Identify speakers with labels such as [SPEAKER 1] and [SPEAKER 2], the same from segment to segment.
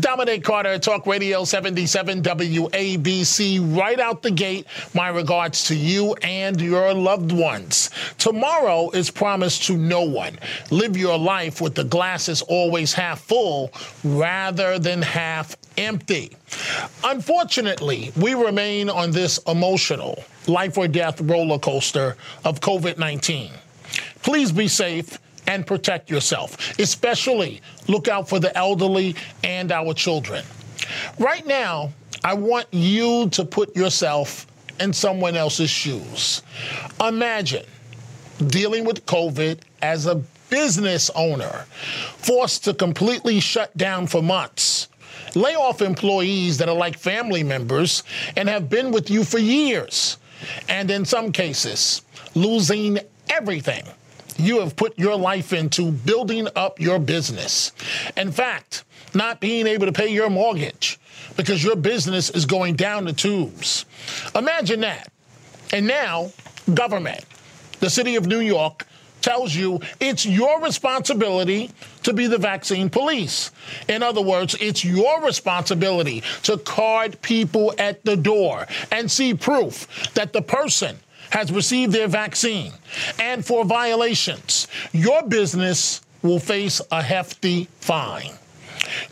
[SPEAKER 1] Dominic Carter, Talk Radio 77 WABC. Right out the gate, my regards to you and your loved ones. Tomorrow is promised to no one. Live your life with the glasses always half full rather than half empty. Unfortunately, we remain on this emotional life or death roller coaster of COVID 19. Please be safe and protect yourself. Especially look out for the elderly and our children. Right now, I want you to put yourself in someone else's shoes. Imagine dealing with COVID as a business owner, forced to completely shut down for months. Lay off employees that are like family members and have been with you for years. And in some cases, losing everything you have put your life into building up your business. In fact, not being able to pay your mortgage because your business is going down the tubes. Imagine that. And now, government, the city of New York, tells you it's your responsibility to be the vaccine police. In other words, it's your responsibility to card people at the door and see proof that the person has received their vaccine. And for violations, your business will face a hefty fine.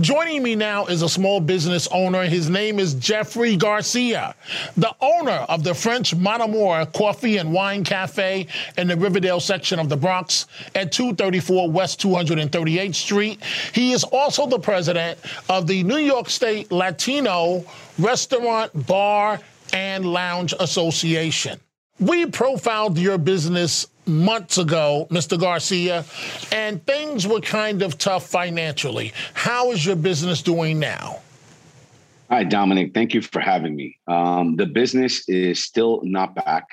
[SPEAKER 1] Joining me now is a small business owner. His name is Jeffrey Garcia, the owner of the French Mon Amour Coffee and Wine Cafe in the Riverdale section of the Bronx at 234 West 238th Street. He is also the president of the New York State Latino Restaurant, Bar, and Lounge Association. We profiled your business months ago, Mr. Garcia, and things were kind of tough financially. How is your business doing now?
[SPEAKER 2] Hi, Dominic. Thank you for having me. Um, the business is still not back.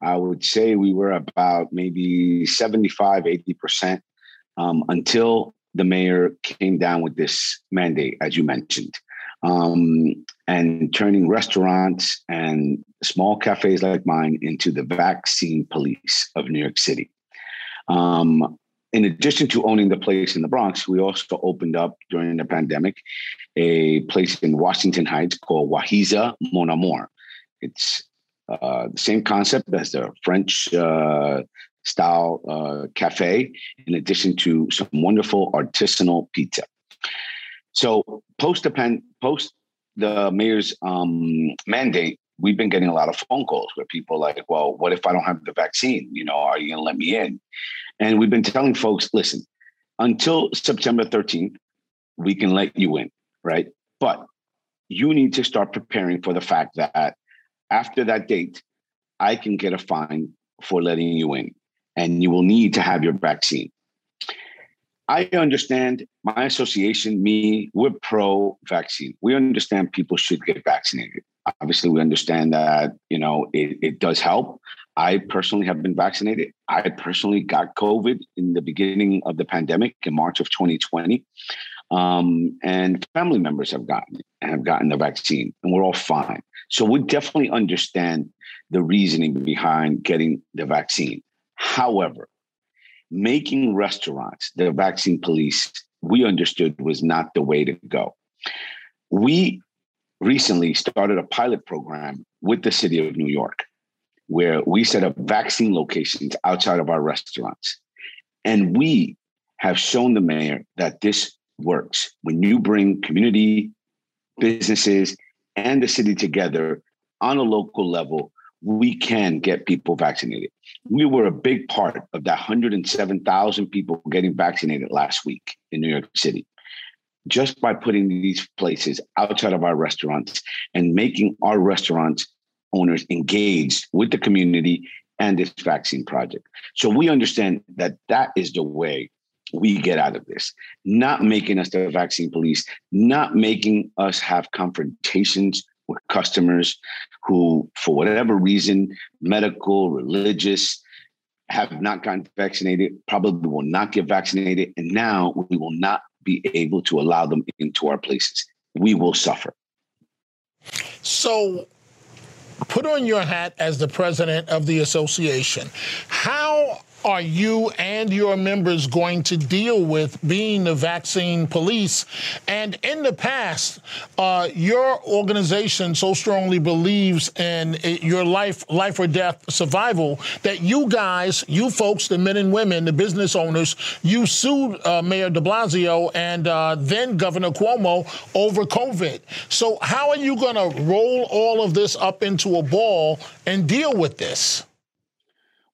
[SPEAKER 2] I would say we were about maybe 75, 80% um, until the mayor came down with this mandate, as you mentioned um, and turning restaurants and small cafes like mine into the vaccine police of New York City. Um, in addition to owning the place in the Bronx, we also opened up during the pandemic a place in Washington Heights called Wahiza Mon Amour. It's uh, the same concept as the French uh, style uh, cafe, in addition to some wonderful artisanal pizza. So post the post the mayor's um, mandate, we've been getting a lot of phone calls where people like, well, what if I don't have the vaccine? You know, are you going to let me in? And we've been telling folks, listen, until September 13th, we can let you in, right? But you need to start preparing for the fact that after that date, I can get a fine for letting you in, and you will need to have your vaccine. I understand my association, me, we're pro vaccine. We understand people should get vaccinated. Obviously, we understand that, you know, it, it does help. I personally have been vaccinated. I personally got COVID in the beginning of the pandemic in March of 2020. Um, and family members have gotten have gotten the vaccine, and we're all fine. So we definitely understand the reasoning behind getting the vaccine. However, making restaurants the vaccine police we understood was not the way to go. We recently started a pilot program with the city of New York where we set up vaccine locations outside of our restaurants. And we have shown the mayor that this works. When you bring community, businesses, and the city together on a local level, we can get people vaccinated. We were a big part of that 107,000 people getting vaccinated last week in New York City. Just by putting these places outside of our restaurants and making our restaurant owners engaged with the community and this vaccine project. So we understand that that is the way we get out of this, not making us the vaccine police, not making us have confrontations with customers who, for whatever reason, medical, religious, have not gotten vaccinated, probably will not get vaccinated. And now we will not be able to allow them into our places. We will suffer.
[SPEAKER 1] So, put on your hat as the president of the association. How are you and your members going to deal with being the vaccine police? And in the past, uh, your organization so strongly believes in your life, life or death survival that you guys, you folks, the men and women, the business owners, you sued uh, Mayor De Blasio and uh, then Governor Cuomo over COVID. So how are you going to roll all of this up into a ball and deal with this?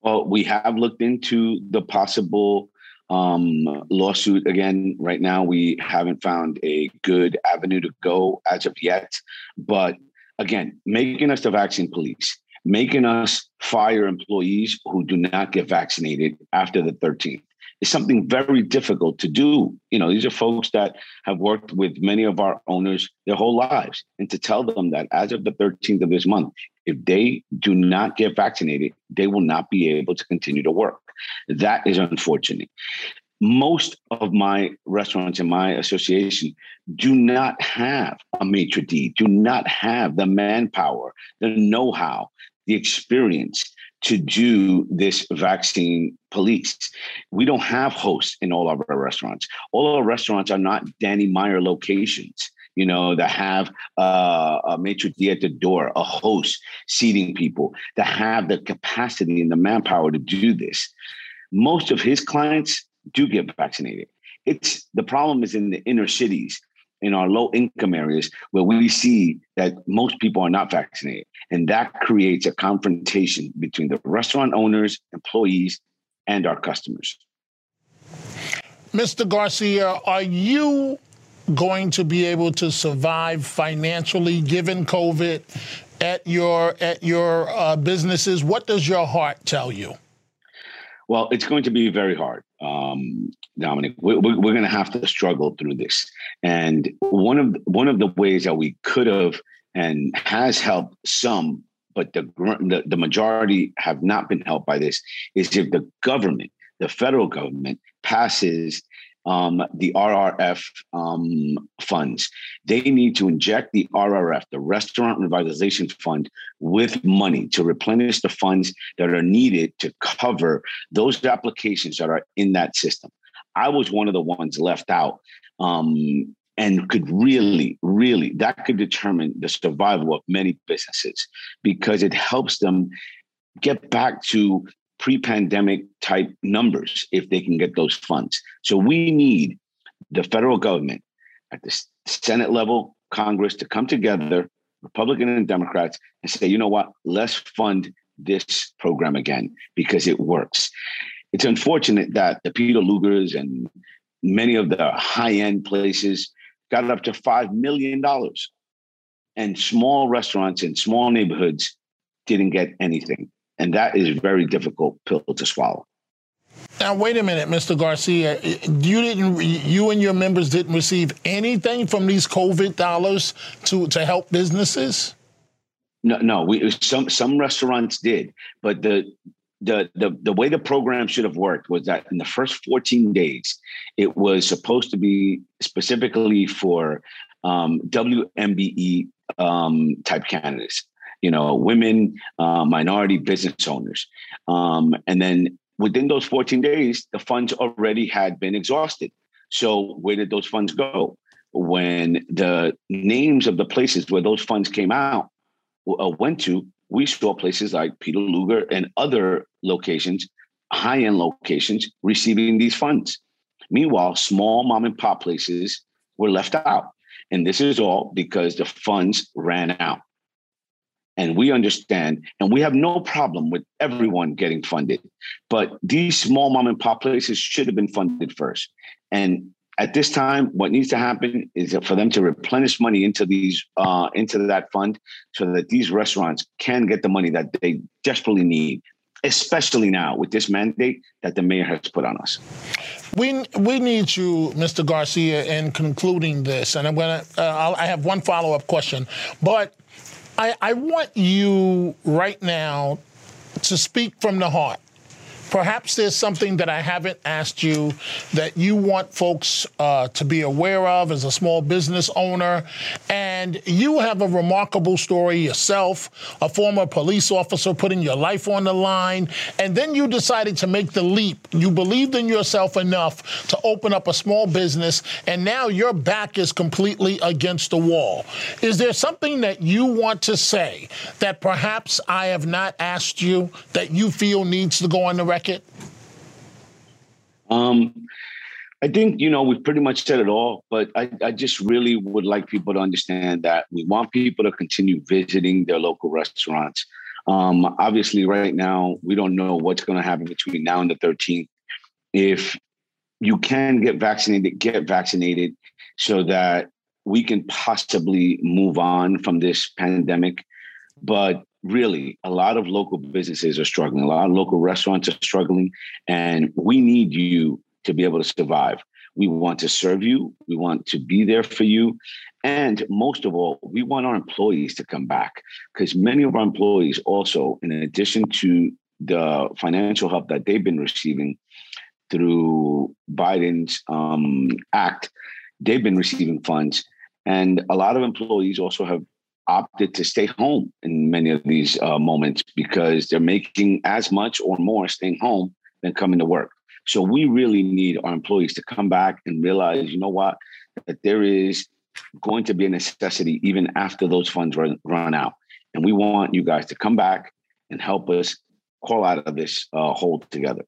[SPEAKER 2] Well, we have looked into the possible um, lawsuit again. Right now, we haven't found a good avenue to go as of yet. But again, making us the vaccine police, making us fire employees who do not get vaccinated after the 13th is something very difficult to do. You know, these are folks that have worked with many of our owners their whole lives. And to tell them that as of the 13th of this month, if they do not get vaccinated, they will not be able to continue to work. That is unfortunate. Most of my restaurants in my association do not have a maitre d, do not have the manpower, the know how, the experience to do this vaccine police. We don't have hosts in all of our restaurants. All our restaurants are not Danny Meyer locations you know, that have uh, a maitre d' at the door, a host seating people, that have the capacity and the manpower to do this. Most of his clients do get vaccinated. It's the problem is in the inner cities, in our low income areas, where we see that most people are not vaccinated. And that creates a confrontation between the restaurant owners, employees, and our customers.
[SPEAKER 1] Mr. Garcia, are you going to be able to survive financially given COVID at your at your uh, businesses? What does your heart tell you?
[SPEAKER 2] Well, it's going to be very hard, um, Dominic. We're, we're going to have to struggle through this, and one of one of the ways that we could have and has helped some, but the, the the majority have not been helped by this, is if the government, the federal government, passes um, the RRF um, funds. They need to inject the RRF, the Restaurant Revitalization Fund, with money to replenish the funds that are needed to cover those applications that are in that system. I was one of the ones left out. Um, and could really, really, that could determine the survival of many businesses because it helps them get back to pre-pandemic type numbers if they can get those funds. So we need the federal government at the Senate level, Congress to come together, Republican and Democrats, and say, you know what, let's fund this program again because it works. It's unfortunate that the Peter Lugers and many of the high-end places got up to $5 million. And small restaurants in small neighborhoods didn't get anything. And that is a very difficult pill to swallow.
[SPEAKER 1] Now, wait a minute, Mr. Garcia. You didn't. You and your members didn't receive anything from these COVID dollars to to help businesses.
[SPEAKER 2] No, no. We some some restaurants did, but the the the the way the program should have worked was that in the first 14 days, it was supposed to be specifically for um, WMBE um, type candidates you know, women, uh, minority business owners. Um, and then within those 14 days, the funds already had been exhausted. So where did those funds go? When the names of the places where those funds came out uh, went to, we saw places like Peter Luger and other locations, high-end locations, receiving these funds. Meanwhile, small mom and pop places were left out. And this is all because the funds ran out and we understand and we have no problem with everyone getting funded but these small mom and pop places should have been funded first and at this time what needs to happen is for them to replenish money into these uh, into that fund so that these restaurants can get the money that they desperately need especially now with this mandate that the mayor has put on us
[SPEAKER 1] we we need you, Mr. Garcia, in concluding this, and I'm gonna. Uh, I have one follow up question, but I, I want you right now to speak from the heart. Perhaps there's something that I haven't asked you that you want folks uh, to be aware of as a small business owner. And you have a remarkable story yourself, a former police officer putting your life on the line. And then you decided to make the leap. You believed in yourself enough to open up a small business. And now your back is completely against the wall. Is there something that you want to say that perhaps I have not asked you that you feel needs to go on the record?
[SPEAKER 2] Um, I think, you know, we've pretty much said it all, but I, I just really would like people to understand that we want people to continue visiting their local restaurants. Um, obviously, right now, we don't know what's going to happen between now and the 13th. If you can get vaccinated, get vaccinated so that we can possibly move on from this pandemic. But really, a lot of local businesses are struggling. A lot of local restaurants are struggling, and we need you to be able to survive. We want to serve you. We want to be there for you. And most of all, we want our employees to come back because many of our employees also, in addition to the financial help that they've been receiving through Biden's um, act, they've been receiving funds. And a lot of employees also have opted to stay home in many of these uh, moments because they're making as much or more staying home than coming to work. So we really need our employees to come back and realize, you know what, that there is going to be a necessity even after those funds run, run out. And we want you guys to come back and help us crawl out of this uh, hole together.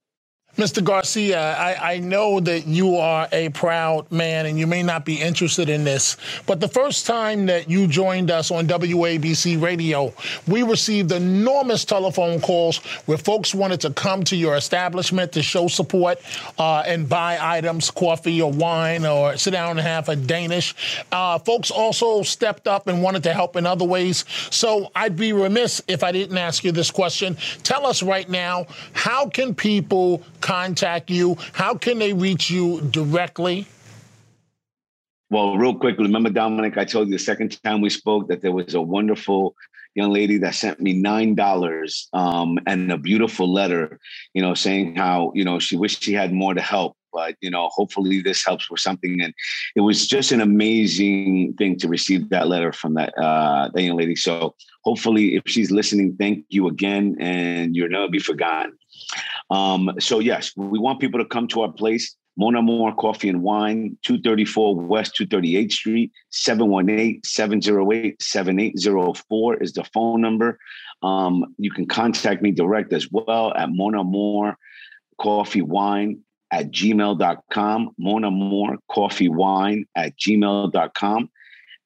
[SPEAKER 1] Mr. Garcia, I, I, know that you are a proud man and you may not be interested in this, but the first time that you joined us on WABC radio, we received enormous telephone calls where folks wanted to come to your establishment to show support uh, and buy items, coffee or wine, or sit down and have a Danish. Uh, folks also stepped up and wanted to help in other ways. So I'd be remiss if I didn't ask you this question. Tell us right now, how can people contact you? How can they reach you directly?
[SPEAKER 2] Well, real quick, remember, Dominic, I told you the second time we spoke that there was a wonderful young lady that sent me nine dollars um, and a beautiful letter, you know, saying how you know she wished she had more to help, but you know, hopefully this helps with something. And it was just an amazing thing to receive that letter from that uh, that young lady. So hopefully, if she's listening, thank you again, and you'll never be forgotten. Um, so yes, we want people to come to our place. Mon Amour Coffee and Wine, 234 West 238th Street, 718-708-7804 is the phone number. Um, you can contact me direct as well at Mon Amour Coffee Wine at gmail.com, Mon Amour Coffee Wine at gmail.com.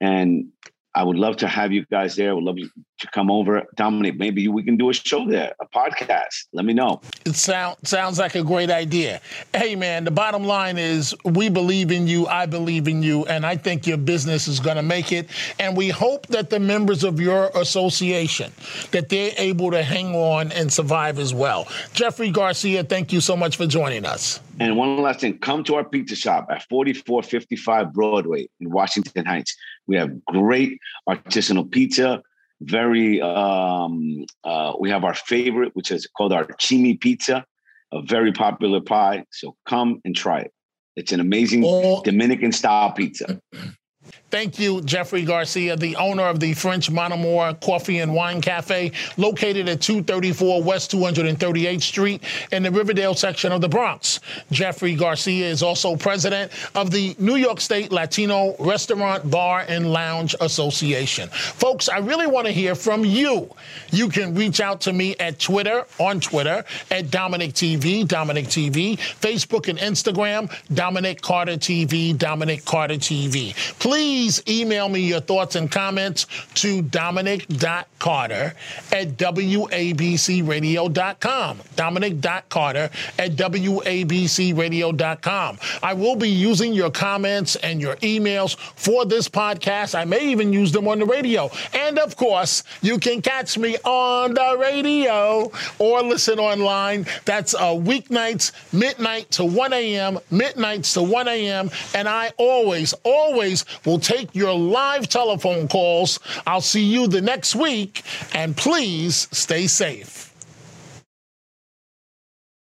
[SPEAKER 2] And I would love to have you guys there. I would love you to come over. Dominic, maybe we can do a show there, a podcast. Let me know.
[SPEAKER 1] It sound, sounds like a great idea. Hey, man, the bottom line is we believe in you. I believe in you. And I think your business is going to make it. And we hope that the members of your association, that they're able to hang on and survive as well. Jeffrey Garcia, thank you so much for joining us.
[SPEAKER 2] And one last thing, come to our pizza shop at 4455 Broadway in Washington Heights. We have great artisanal pizza. Very, um, uh, we have our favorite, which is called our Chimi Pizza, a very popular pie. So come and try it. It's an amazing oh. Dominican style pizza.
[SPEAKER 1] Thank you, Jeffrey Garcia, the owner of the French Mon Amour Coffee and Wine Cafe, located at 234 West 238th Street in the Riverdale section of the Bronx. Jeffrey Garcia is also president of the New York State Latino Restaurant, Bar, and Lounge Association. Folks, I really want to hear from you. You can reach out to me at Twitter, on Twitter, at Dominic TV, Dominic TV, Facebook and Instagram, Dominic Carter TV, Dominic Carter TV. Please please email me your thoughts and comments to dominic.carter at wabcradio.com. Dominic.carter at wabcradio.com. I will be using your comments and your emails for this podcast. I may even use them on the radio. And of course, you can catch me on the radio or listen online. That's uh, weeknights, midnight to 1 a.m., midnights to 1 a.m. And I always, always will take your live telephone calls. I'll see you the next week, and please stay safe.